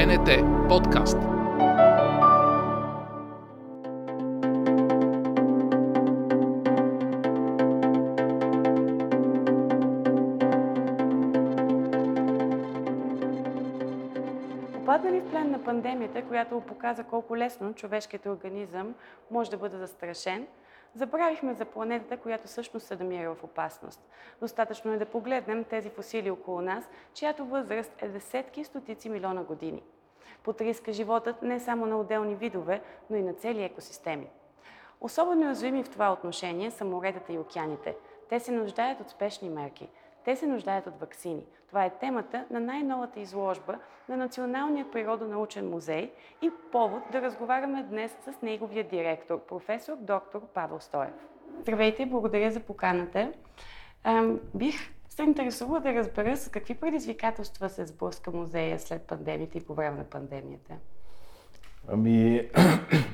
БНТ подкаст. Попаднали в плен на пандемията, която показа колко лесно човешкият организъм може да бъде застрашен, забравихме за планетата, която всъщност се намира в опасност. Достатъчно е да погледнем тези фосили около нас, чиято възраст е десетки и стотици милиона години. Под риска животът не само на отделни видове, но и на цели екосистеми. Особено уязвими в това отношение са моретата и океаните. Те се нуждаят от спешни мерки – те се нуждаят от вакцини. Това е темата на най-новата изложба на Националният природонаучен музей и повод да разговаряме днес с неговия директор, професор доктор Павел Стоев. Здравейте, благодаря за поканата. бих се интересувала да разбера с какви предизвикателства се сблъска музея след пандемията и по време на пандемията. Ами,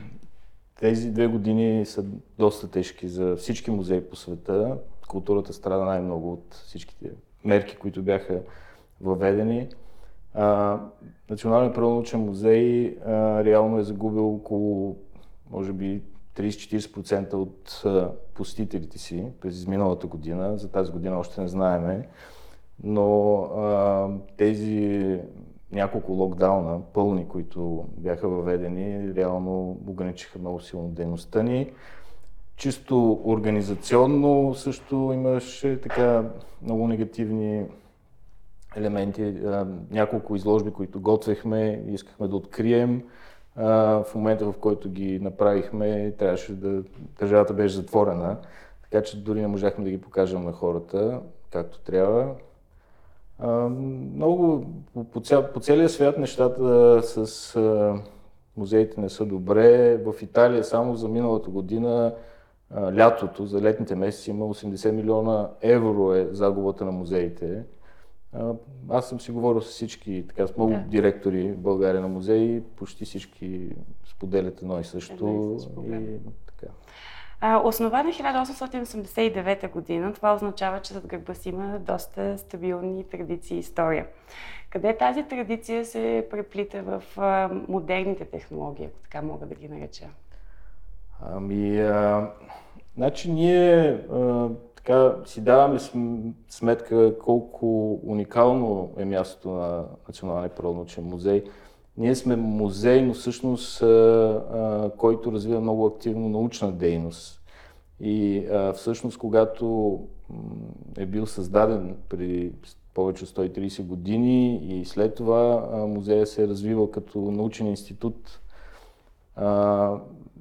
тези две години са доста тежки за всички музеи по света културата страда най-много от всичките мерки, които бяха въведени. А, Националният природонаучен музей а, реално е загубил около, може би, 30-40% от а, посетителите си през изминалата година. За тази година още не знаеме. Но а, тези няколко локдауна, пълни, които бяха въведени, реално ограничиха много силно дейността ни. Чисто организационно също имаше така много негативни елементи. Няколко изложби, които готвехме, искахме да открием. В момента, в който ги направихме, трябваше да... Държавата беше затворена, така че дори не можахме да ги покажем на хората както трябва. Много по, цял, по целия свят нещата с музеите не са добре. В Италия само за миналата година лятото, за летните месеци има 80 милиона евро е загубата на музеите. Аз съм си говорил с всички, така, с много да. директори в България на музеи, почти всички споделят едно и също. и, така. А, основана 1889 година, това означава, че зад гърба си има доста стабилни традиции и история. Къде тази традиция се преплита в а, модерните технологии, ако така мога да ги нареча? Ами, а, значи ние а, така си даваме сметка колко уникално е мястото на Националния природнаучен музей. Ние сме музей, но всъщност, а, а, който развива много активно научна дейност. И а, всъщност, когато е бил създаден при повече от 130 години и след това музея се е развивал като научен институт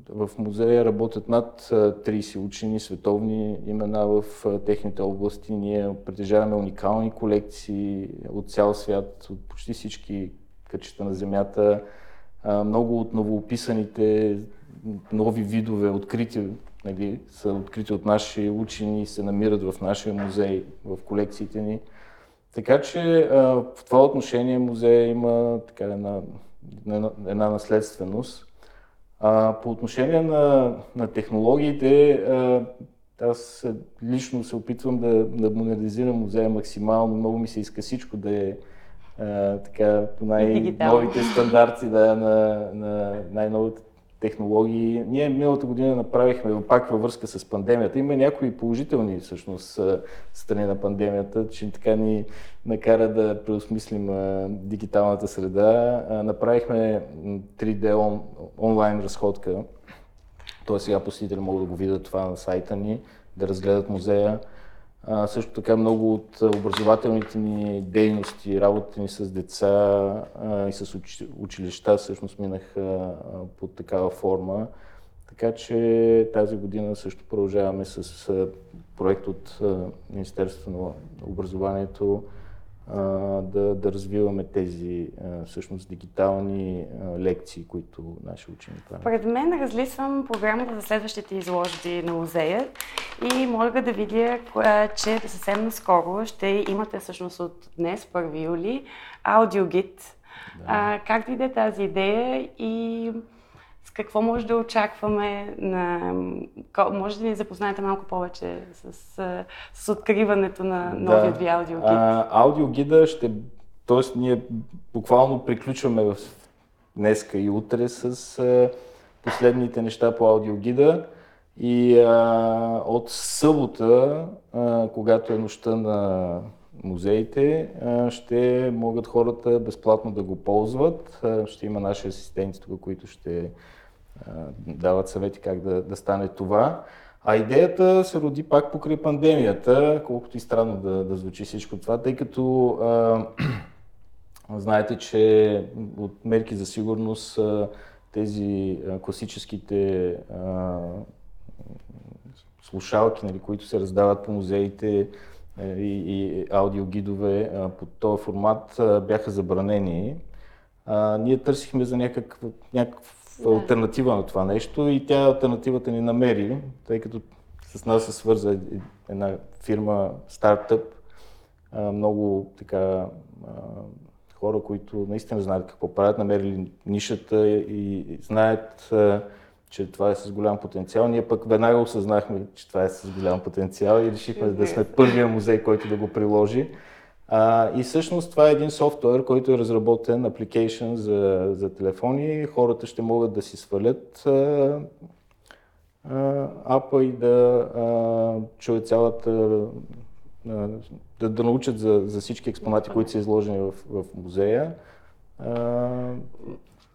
в музея работят над 30 учени, световни имена в техните области. Ние притежаваме уникални колекции от цял свят, от почти всички кътчета на Земята. Много от новоописаните нови видове, открити, нали, са открити от наши учени и се намират в нашия музей, в колекциите ни. Така че в това отношение музея има така една, една наследственост. А, по отношение на, на технологиите, а, аз лично се опитвам да, да монетизирам музея максимално. Много ми се иска всичко да е а, така по най-новите стандарти да, на, на най-новите технологии. Ние миналата година направихме пак във връзка с пандемията. Има някои положителни всъщност страни на пандемията, че така ни накара да преосмислим дигиталната среда. Направихме 3D он, онлайн разходка. Тоест сега посетители могат да го видят това на сайта ни, да разгледат музея. Също така много от образователните ни дейности, работата ни с деца и с училища всъщност минаха под такава форма. Така че тази година също продължаваме с проект от Министерството на образованието да, да развиваме тези всъщност дигитални лекции, които наши учени правят. Пред мен разлисвам програмата за следващите изложби на музея и мога да видя, че съвсем наскоро ще имате всъщност от днес, 1 юли, аудиогид. Да. как дойде тази идея и какво може да очакваме? На... Може да ни запознаете малко повече с, с откриването на новия да. ви аудиогид? А, аудиогида ще тоест ние буквално приключваме в днеска и утре с а, последните неща по аудиогида. И а, от събота, а, когато е нощта на музеите, а, ще могат хората безплатно да го ползват. А, ще има наши асистенти тук, които ще дават съвети как да, да стане това. А идеята се роди пак покрай пандемията, колкото и странно да, да звучи всичко това, тъй като а, знаете, че от мерки за сигурност а, тези а, класическите а, слушалки, нали, които се раздават по музеите е, и, и аудиогидове а, под този формат а, бяха забранени. А, ние търсихме за някакъв, някакъв да. альтернатива на това нещо и тя альтернативата ни намери, тъй като с нас се свърза една фирма, стартъп, много така хора, които наистина знаят какво правят, намерили нишата и знаят, че това е с голям потенциал. Ние пък веднага осъзнахме, че това е с голям потенциал и решихме да сме първия музей, който да го приложи. А, и всъщност това е един софтуер, който е разработен, application за, за телефони. Хората ще могат да си свалят а, а, апа и да а, чуят цялата да, да научат за, за всички експонати, които са изложени в, в музея. А...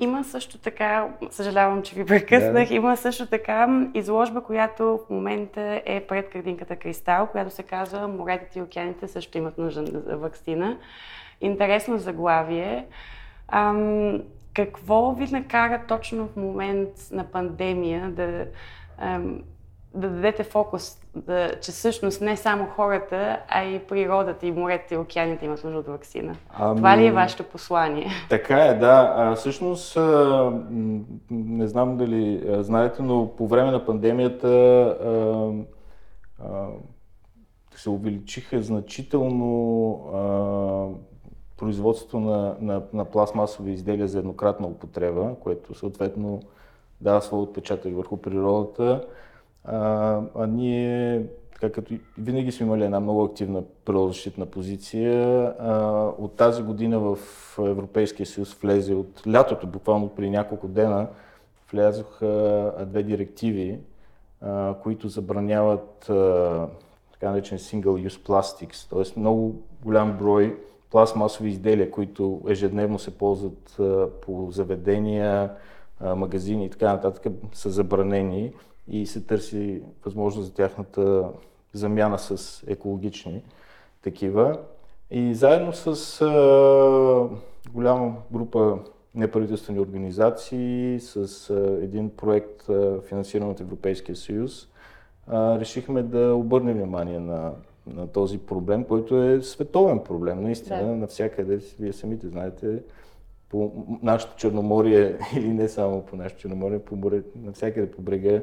Има също така, съжалявам, че ви прекъснах, да. има също така изложба, която в момента е пред градинката Кристал, която се казва Моретата и океаните също имат нужда за вакцина. Интересно заглавие. Ам, какво ви накара точно в момент на пандемия да ам, да дадете фокус, да, че всъщност не само хората, а и природата, и морето, и океаните имат нужда от вакцина. Ами... Това ли е вашето послание? Така е, да. А, всъщност, а, не знам дали а, знаете, но по време на пандемията а, а, се увеличиха значително а, производството на, на, на пластмасови изделия за еднократна употреба, което съответно дава своя отпечатък върху природата. А, а ние, така като винаги сме имали една много активна природозащитна позиция, а, от тази година в Европейския съюз влезе от лятото, буквално при няколко дена, влязоха две директиви, а, които забраняват а, така наречен single use plastics, т.е. много голям брой пластмасови изделия, които ежедневно се ползват а, по заведения, магазини и така нататък, са забранени и се търси възможност за тяхната замяна с екологични такива. И заедно с а, голяма група неправителствени организации, с а, един проект, а, финансиран от Европейския съюз, а, решихме да обърнем внимание на, на този проблем, който е световен проблем, наистина, да. навсякъде, вие самите знаете, по нашето Черноморие или не само по нашето Черноморие, по море, навсякъде по брега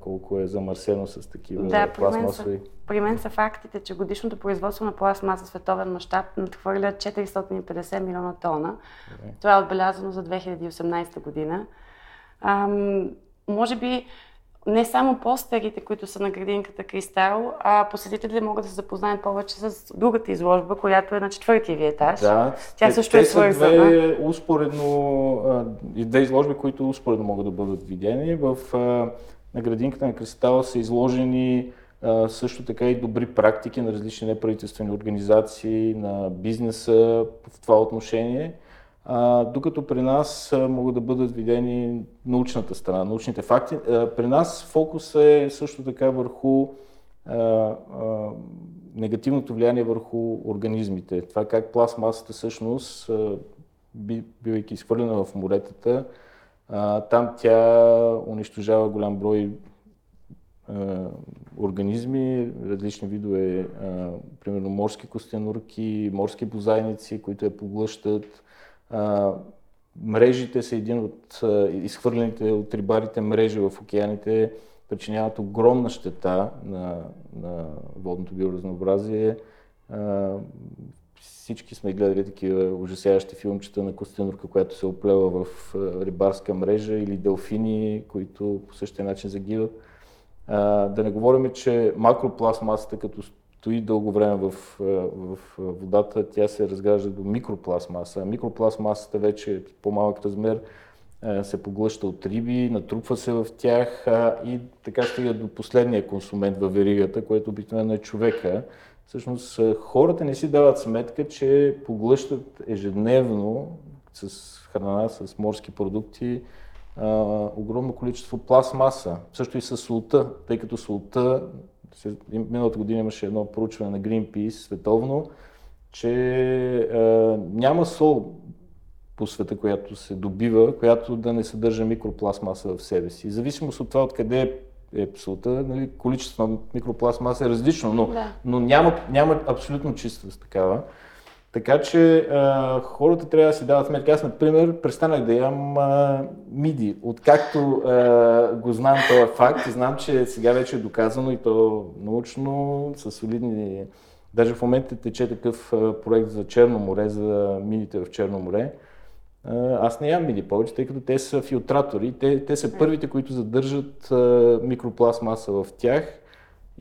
колко е замърсено с такива да, пластмасови. При мен са фактите, че годишното производство на пластмаса световен мащаб надхвърля 450 милиона тона. Okay. Това е отбелязано за 2018 година. Ам, може би не само постерите, които са на градинката Кристал, а посетителите могат да се запознаят повече с другата изложба, която е на четвъртия ви етаж. Да, Тя също те, е свързана. Те са две успоредно, две изложби, които успоредно могат да бъдат видени. В, на градинката на Кристал са изложени също така и добри практики на различни неправителствени организации, на бизнеса в това отношение. А, докато при нас могат да бъдат видени научната страна, научните факти. А, при нас фокус е също така върху а, а, негативното влияние върху организмите. Това как пластмасата всъщност, бивайки изхвърлена в моретата, а, там тя унищожава голям брой организми, различни видове, а, примерно морски костенурки, морски бозайници, които я поглъщат, мрежите са един от изхвърлените от рибарите мрежи в океаните, причиняват огромна щета на, на водното биоразнообразие. А, всички сме гледали такива ужасяващи филмчета на Костенурка, която се оплева в рибарска мрежа или делфини, които по същия начин загиват. Да не говорим, че макропластмасата като стои дълго време в, в водата, тя се разгражда до микропластмаса. Микропластмасата вече е по-малък размер, се поглъща от риби, натрупва се в тях и така стига до последния консумент във веригата, което обикновено е човека. Всъщност хората не си дават сметка, че поглъщат ежедневно с храна, с морски продукти, огромно количество пластмаса. Също и с солта, тъй като солта, миналата година имаше едно проучване на Greenpeace световно, че а, няма сол по света, която се добива, която да не съдържа микропластмаса в себе си. Зависимост от това откъде е солта, нали, количеството на микропластмаса е различно, но, да. но няма, няма абсолютно чиста такава. Така че а, хората трябва да си дават сметка. Аз, например, престанах да ям а, миди. Откакто а, го знам този факт знам, че сега вече е доказано и то научно, с солидни... Даже в момента тече такъв проект за Черно море, за мидите в Черно море. Аз не ям миди повече, тъй като те са филтратори. Те, те са първите, които задържат микропластмаса в тях.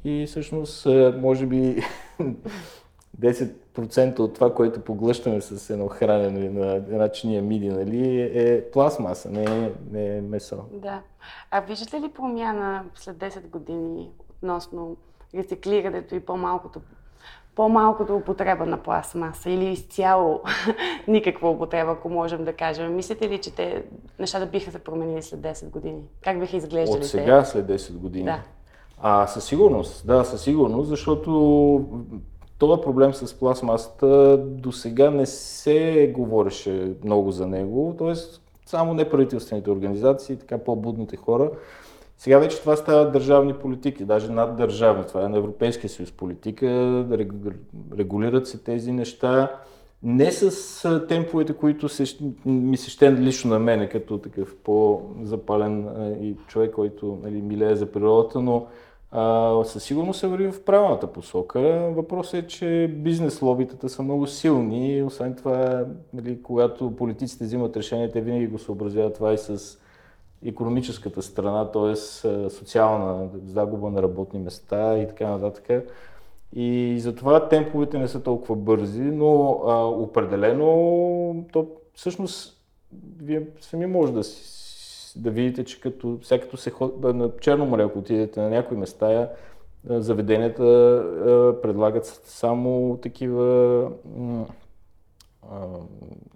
И всъщност, може би 10% от това, което поглъщаме с едно хранене на една чиния миди, нали, е пластмаса, не е, не е месо. Да. А виждате ли промяна след 10 години относно рециклирането и по-малкото по-малкото употреба на пластмаса или изцяло никаква употреба, ако можем да кажем. Мислите ли, че те нещата биха се променили след 10 години? Как биха изглеждали От сега те? след 10 години? Да. А, със сигурност, да, със сигурност, защото това проблем с пластмасата до сега не се говореше много за него, т.е. само неправителствените организации, така по-будните хора. Сега вече това става държавни политики, даже над държавни. Това е на Европейския съюз политика, регулират се тези неща. Не с темповете, които се, ми се ще лично на мене, като такъв по-запален и човек, който нали, милее за природата, но със сигурност се върви в правилната посока. Въпросът е, че бизнес лобитата са много силни. Освен това, нали, когато политиците взимат решения, те винаги го съобразяват това и с економическата страна, т.е. социална загуба на работни места и така нататък. И затова темповете не са толкова бързи, но а, определено то всъщност вие сами може да си да видите, че като, сега като се ходи на Черно море, ако отидете на някои места, заведенията предлагат само такива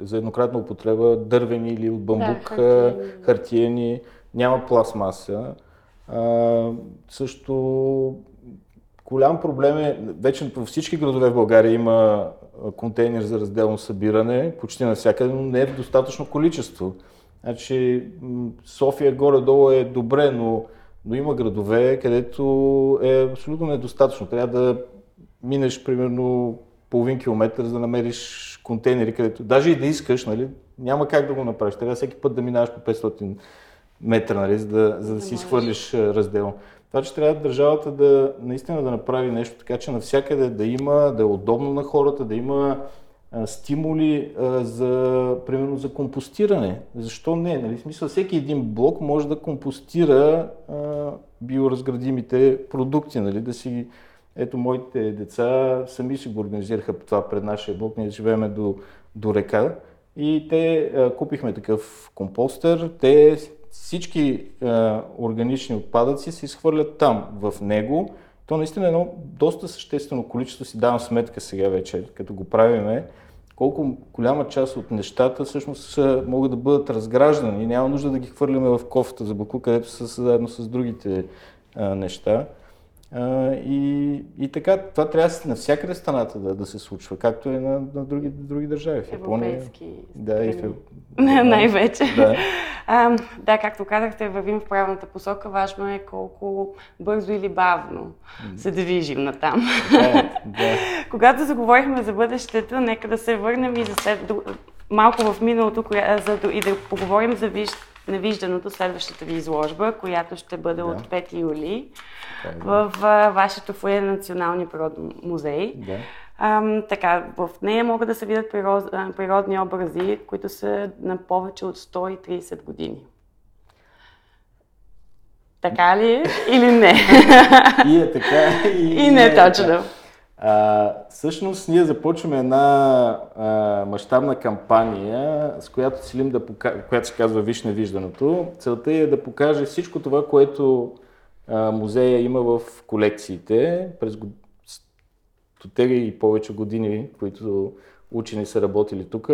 за еднократна употреба дървени или от бамбук, да, хартиени, няма пластмаса. А, също голям проблем е, вече във всички градове в България има контейнер за разделно събиране, почти навсякъде, но не е в достатъчно количество. Значи София горе-долу е добре, но, но има градове, където е абсолютно недостатъчно. Трябва да минеш примерно половин километър, за да намериш контейнери, където даже и да искаш, нали, няма как да го направиш. Трябва всеки път да минаваш по 500 метра, нали, за да, за да си изхвърлиш раздел. Това, че трябва държавата да наистина да направи нещо така, че навсякъде да има, да е удобно на хората, да има стимули а, за, примерно, за компостиране. Защо не? Нали? В смисъл, всеки един блок може да компостира а, биоразградимите продукти, нали? да си ето, моите деца сами си го организираха това пред нашия блок. Ние живеем до, до река и те а, купихме такъв компостер. Те всички а, органични отпадъци се изхвърлят там, в него то наистина е едно доста съществено количество си давам сметка сега вече, като го правиме, колко голяма част от нещата всъщност могат да бъдат разграждани няма нужда да ги хвърляме в кофта за баку, където са заедно с другите а, неща. А, и, и така, това трябва навсякъде страната да, да се случва, както е на, на други, други държави. В Япония. Европейски. Да, и в, да, най-вече. Да. А, да, както казахте, вървим в правилната посока. Важно е колко бързо или бавно се движим на там. Да, да. Когато заговорихме за бъдещето, нека да се върнем и за след... малко в миналото за... и да поговорим за виж... невижданото следващата ви изложба, която ще бъде да. от 5 юли да. в вашето фойе на Националния природен музей. Да. А, така, в нея могат да се видят природ, природни образи, които са на повече от 130 години. Така ли е или не? И е така, и, и не е точно. А, всъщност ние започваме една а, мащабна кампания, с която целим да покажем, която се казва Виж невижданото. Целта е да покаже всичко това, което а, музея има в колекциите през стотери и повече години, които учени са работили тук,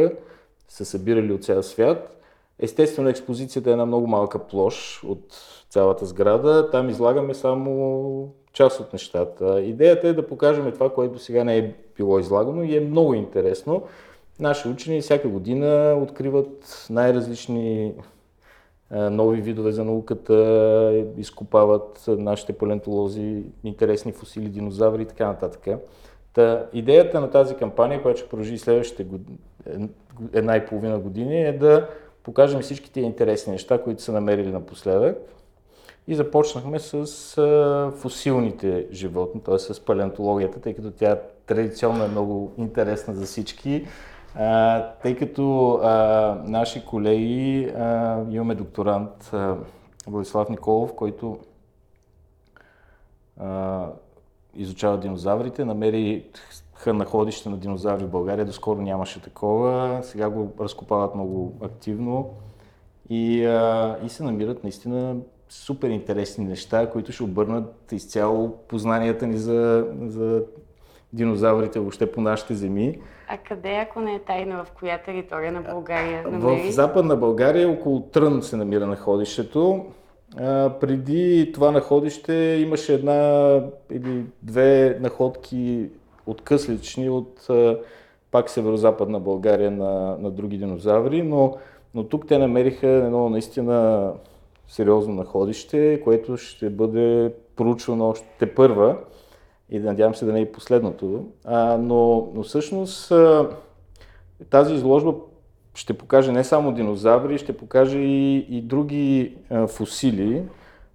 са събирали от цял свят. Естествено, експозицията е една много малка площ от цялата сграда. Там излагаме само част от нещата. Идеята е да покажем това, което сега не е било излагано и е много интересно. Наши учени всяка година откриват най-различни нови видове за науката, изкопават нашите палеонтолози, интересни фосили, динозаври и така нататък. Та, идеята на тази кампания, която ще продължи следващите години, една и половина години, е да покажем всички тези интересни неща, които са намерили напоследък. И започнахме с фосилните животни, т.е. с палеонтологията, тъй като тя традиционно е много интересна за всички. А, тъй като а, наши колеги, а, имаме докторант а, Владислав Николов, който а, изучава динозаврите, намери находище на динозаври в България, доскоро нямаше такова, сега го разкопават много активно и, а, и се намират наистина супер интересни неща, които ще обърнат изцяло познанията ни за, за динозаврите въобще по нашите земи. А къде, ако не е тайна, в коя територия на България намери? В западна България около Трън се намира находището. А, преди това находище имаше една или две находки откъслични от а, пак северо-западна България на, на други динозаври, но, но тук те намериха едно наистина сериозно находище, което ще бъде проучвано още първа и надявам се да не е последното. А, но, но всъщност тази изложба ще покаже не само динозаври, ще покаже и, и други а, фусили,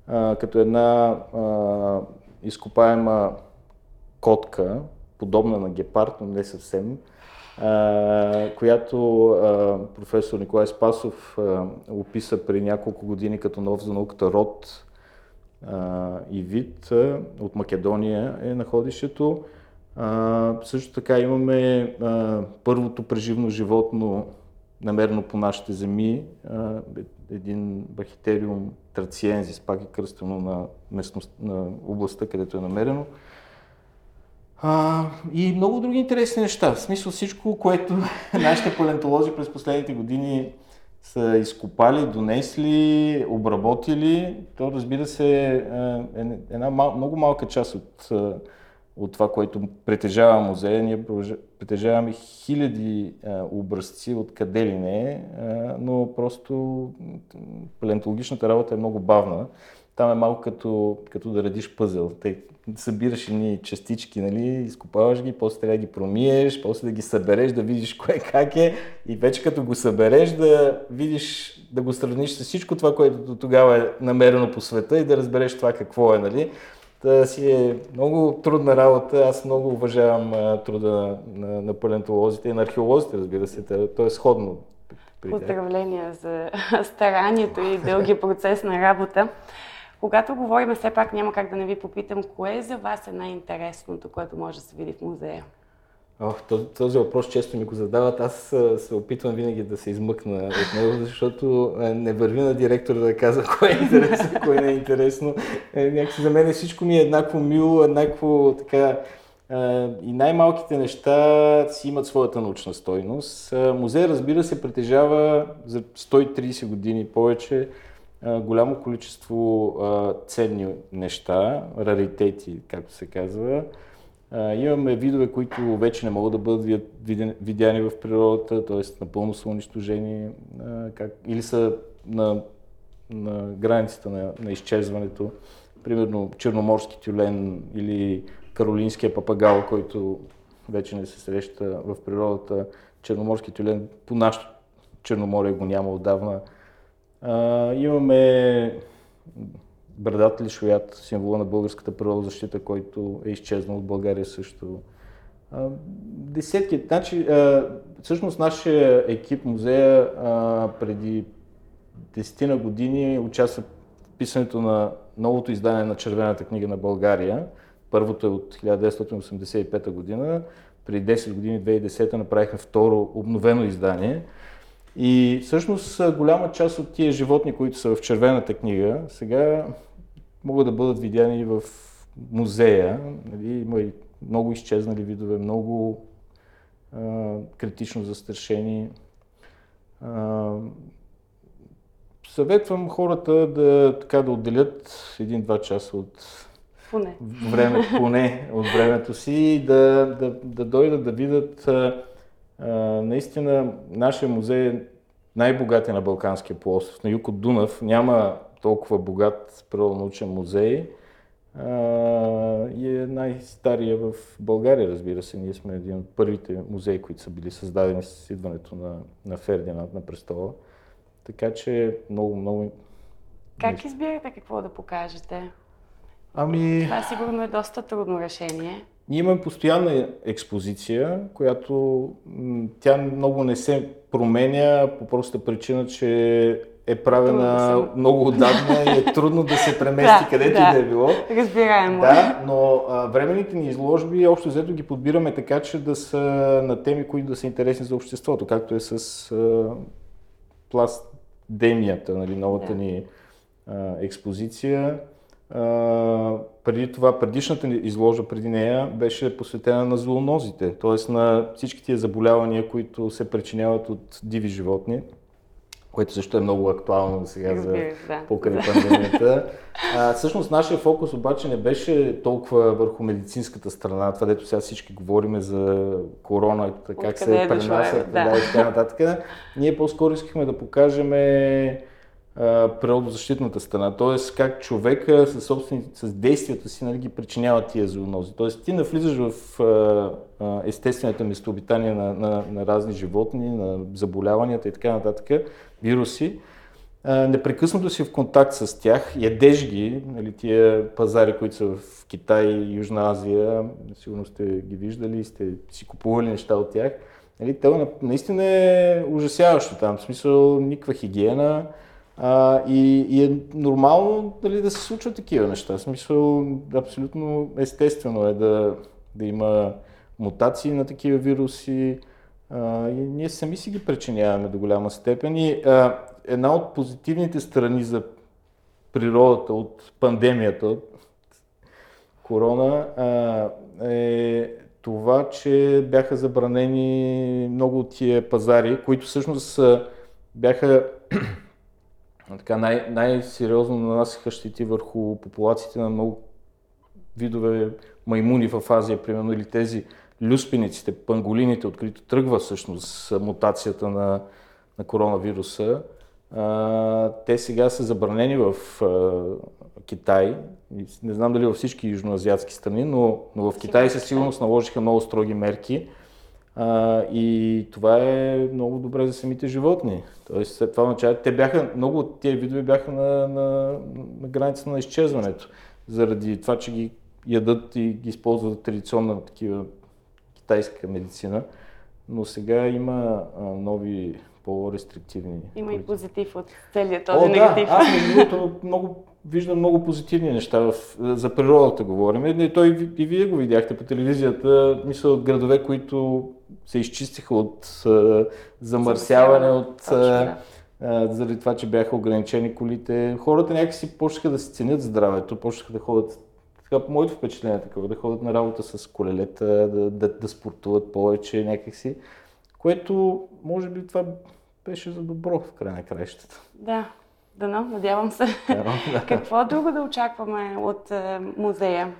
а, като една а, изкопаема котка, подобна на гепард, но не съвсем, която професор Николай Спасов описа при няколко години като нов за науката род и вид от Македония е находището. също така имаме първото преживно животно, намерено по нашите земи, един бахитериум трациензис, пак е кръстено на, местност, на областта, където е намерено. А, и много други интересни неща. В смисъл всичко, което нашите палеонтолози през последните години са изкопали, донесли, обработили, то разбира се е една мал, много малка част от, от това, което притежава музея. Ние притежаваме хиляди образци от къде ли не, но просто палеонтологичната работа е много бавна. Там е малко като, като да редиш пъзел. Тъй, събираш едни частички, нали, изкопаваш ги, после трябва да ги промиеш, после да ги събереш, да видиш кое как е и вече като го събереш да видиш, да го сравниш с всичко това, което до тогава е намерено по света и да разбереш това какво е, нали. Та си е много трудна работа. Аз много уважавам а, труда на, на палеонтолозите и на археолозите, разбира се. То е сходно. Поздравления за старанието и дългия процес на работа. Когато говорим, все пак няма как да не ви попитам, кое за вас е най-интересното, което може да се види в музея? Ох, този, този въпрос често ми го задават. Аз се опитвам винаги да се измъкна от него, защото не върви на директора да казва кое е интересно, кое не е интересно. Е, някакси за мен всичко ми е еднакво мило, еднакво така. И най-малките неща си имат своята научна стойност. Музей, разбира се, притежава за 130 години повече голямо количество ценни неща, раритети, както се казва. Имаме видове, които вече не могат да бъдат видяни в природата, т.е. напълно са унищожени как, или са на, на границата на, на изчезването. Примерно черноморски тюлен или каролинския папагал, който вече не се среща в природата. Черноморски тюлен по нашото Черноморие го няма отдавна. Имаме брадат лишоят, символа на българската природозащита, който е изчезнал от България също. А, десетки. Значи, а, всъщност нашия екип музея а, преди десетина години участва в писането на новото издание на Червената книга на България. Първото е от 1985 година, преди 10 години, 2010 направихме второ обновено издание. И всъщност голяма част от тия животни, които са в червената книга, сега могат да бъдат видяни в музея. Нали? Има и много изчезнали видове, много а, критично застрашени. А, съветвам хората да, така, да отделят един-два часа от поне. Време, поне от времето си и да, да, да дойдат да видят а, наистина нашия музей е най-богатия на Балканския полуостров. На юг от Дунав няма толкова богат природонаучен музей а, и е най-стария в България, разбира се. Ние сме един от първите музеи, които са били създадени с идването на, на Фердинанд на престола. Така че много, много... Как избирате какво да покажете? Ами... Това сигурно е доста трудно решение. Ние имаме постоянна експозиция, която тя много не се променя по проста причина, че е правена да се... много отдавна и е трудно да се премести да, където да. и да е било. Разбираемо. Да, но а, временните ни изложби общо взето ги подбираме така, че да са на теми, които да са интересни за обществото, както е с а, пласт демията, нали, новата да. ни а, експозиция преди това, предишната изложа преди нея беше посветена на зоонозите, т.е. на всички тия заболявания, които се причиняват от диви животни, което също е много актуално сега за да. покрай пандемията. А, всъщност нашия фокус обаче не беше толкова върху медицинската страна, това дето сега всички говориме за корона, как се е пренасят да. да, и така нататък. Ние по-скоро искахме да покажем природозащитната страна, т.е. как човека със, собствени, с действията си нали, ги причинява тия зоонози. Т.е. ти навлизаш в а, естествената местообитание на, на, на разни животни, на заболяванията и така нататък, вируси, а, непрекъснато си в контакт с тях, ядеш ги, нали, тия пазари, които са в Китай Южна Азия, сигурно сте ги виждали, сте си купували неща от тях. Нали, това наистина е ужасяващо там, в смисъл никаква хигиена, а, и, и е нормално дали, да се случват такива неща. В смисъл, абсолютно естествено е да, да има мутации на такива вируси. А, и ние сами си ги причиняваме до голяма степен. И а, една от позитивните страни за природата от пандемията, от корона, а, е това, че бяха забранени много от тия пазари, които всъщност бяха така най- най-сериозно нанасяха щети върху популациите на много видове маймуни в Азия, примерно, или тези люспениците, панголините, открито тръгва всъщност мутацията на, на коронавируса. А, те сега са забранени в а, Китай. Не знам дали във всички южноазиатски страни, но, но в Китай със сигурност наложиха много строги мерки. А, и това е много добре за самите животни. Тоест, след това означава, те бяха, много от тези видове бяха на, на, на границата на изчезването, заради това, че ги ядат и ги използват традиционна такива китайска медицина. Но сега има а, нови по-рестриктивни. Има и позитив от целият този О, негатив. Да, аз между много, виждам много позитивни неща. В, за природата говорим. И, той, и вие го видяхте по телевизията. Мисля от градове, които се изчистиха от а, замърсяване, от, а, а, заради това, че бяха ограничени колите. Хората някакси почнаха да си ценят здравето, почнаха да ходят така, по моето впечатление е такова, да ходят на работа с колелета, да, да, да спортуват повече някакси, което може би това беше за добро в край на краищата. Да, дано, надявам се. Да, да. Какво друго да очакваме от е, музея?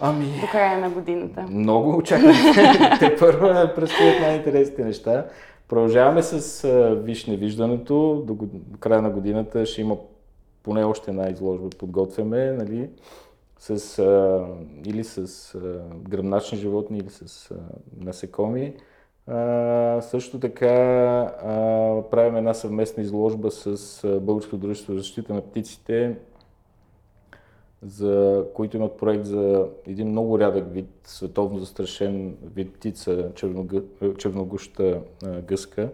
Ами... До края на годината. Много очакваме. Те първо предстоят най-интересните неща. Продължаваме с Виж невиждането. До, до края на годината ще има поне още една изложба подготвяме, нали, с, а, или с а, гръбначни животни, или с а, насекоми. А, също така а, правим една съвместна изложба с Българското дружество за защита на птиците, за които имат проект за един много рядък вид, световно застрашен вид птица, черногуща гъска.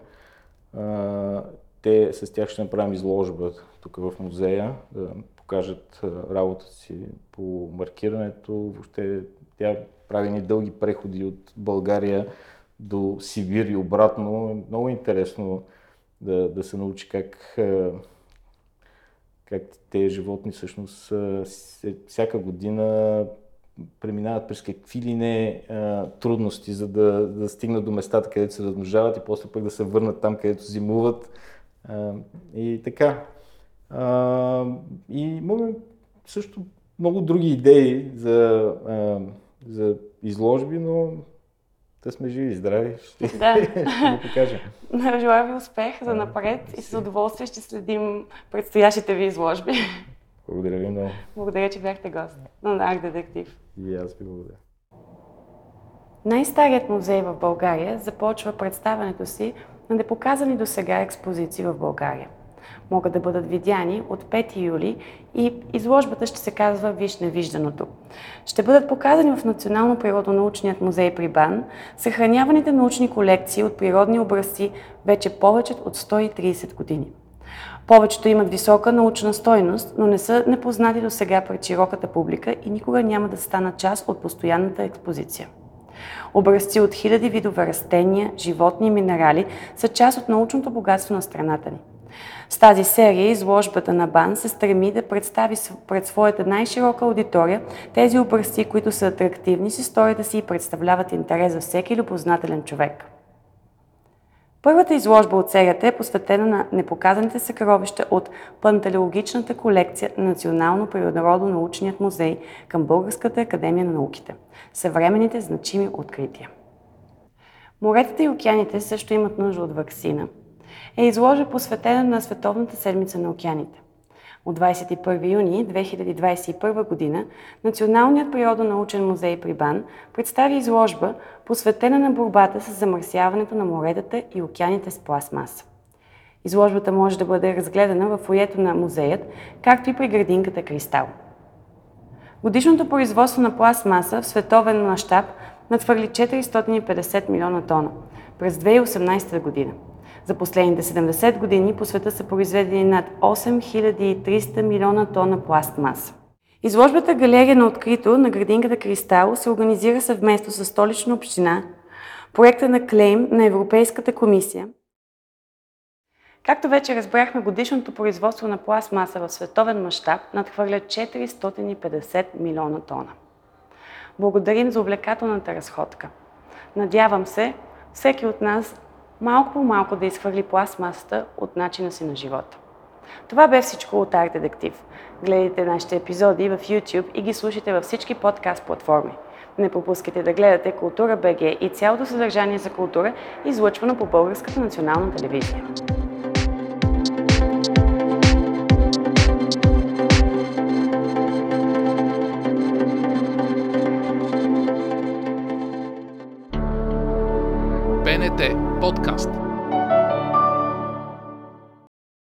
А, те с тях ще направим изложба тук в музея, да покажат работата си по маркирането. Въобще тя прави ни дълги преходи от България до Сибир и обратно. Много интересно да, да се научи как, как тези животни всъщност всяка година преминават през какви ли не трудности, за да, да стигнат до местата, където се размножават и после пък да се върнат там, където зимуват. И така. И имаме също много други идеи за, за изложби, но да сме живи и здрави, ще да. го покажем. Желая ви успех за напред и с удоволствие ще следим предстоящите ви изложби. Благодаря ви много. Благодаря, че бяхте гост на Арт Детектив. И аз ви благодаря. Най-старият музей в България започва представянето си на непоказани до сега експозиции в България. Могат да бъдат видяни от 5 юли и изложбата ще се казва Виж невижданото. Ще бъдат показани в Национално природонаучният музей при БАН съхраняваните научни колекции от природни образци вече повече от 130 години. Повечето имат висока научна стойност, но не са непознати до сега пред широката публика и никога няма да станат част от постоянната експозиция. Образци от хиляди видове растения, животни и минерали са част от научното богатство на страната ни. С тази серия изложбата на БАН се стреми да представи пред своята най-широка аудитория тези образци, които са атрактивни с историята си и представляват интерес за всеки любознателен човек. Първата изложба от серията е посветена на непоказаните съкровища от пантелеологичната колекция на Национално природородно-научният музей към Българската академия на науките. Съвременните значими открития. Моретата и океаните също имат нужда от вакцина. Е изложба посветена на Световната седмица на океаните. От 21 юни 2021 година Националният природонаучен музей при БАН представи изложба, посветена на борбата с замърсяването на моретата и океаните с пластмаса. Изложбата може да бъде разгледана в фоето на музеят, както и при градинката Кристал. Годишното производство на пластмаса в световен мащаб надхвърли 450 милиона тона през 2018 година. За последните 70 години по света са произведени над 8300 милиона тона пластмаса. Изложбата Галерия на открито на градинката Кристал се организира съвместно с столична община, проекта на Клейм на Европейската комисия. Както вече разбрахме, годишното производство на пластмаса в световен мащаб надхвърля 450 милиона тона. Благодарим за увлекателната разходка. Надявам се, всеки от нас малко по малко да изхвърли пластмасата от начина си на живота. Това бе всичко от Арт Детектив. Гледайте нашите епизоди в YouTube и ги слушайте във всички подкаст платформи. Не пропускайте да гледате Култура БГ и цялото съдържание за култура, излъчвано по Българската национална телевизия. БНТ подкаст.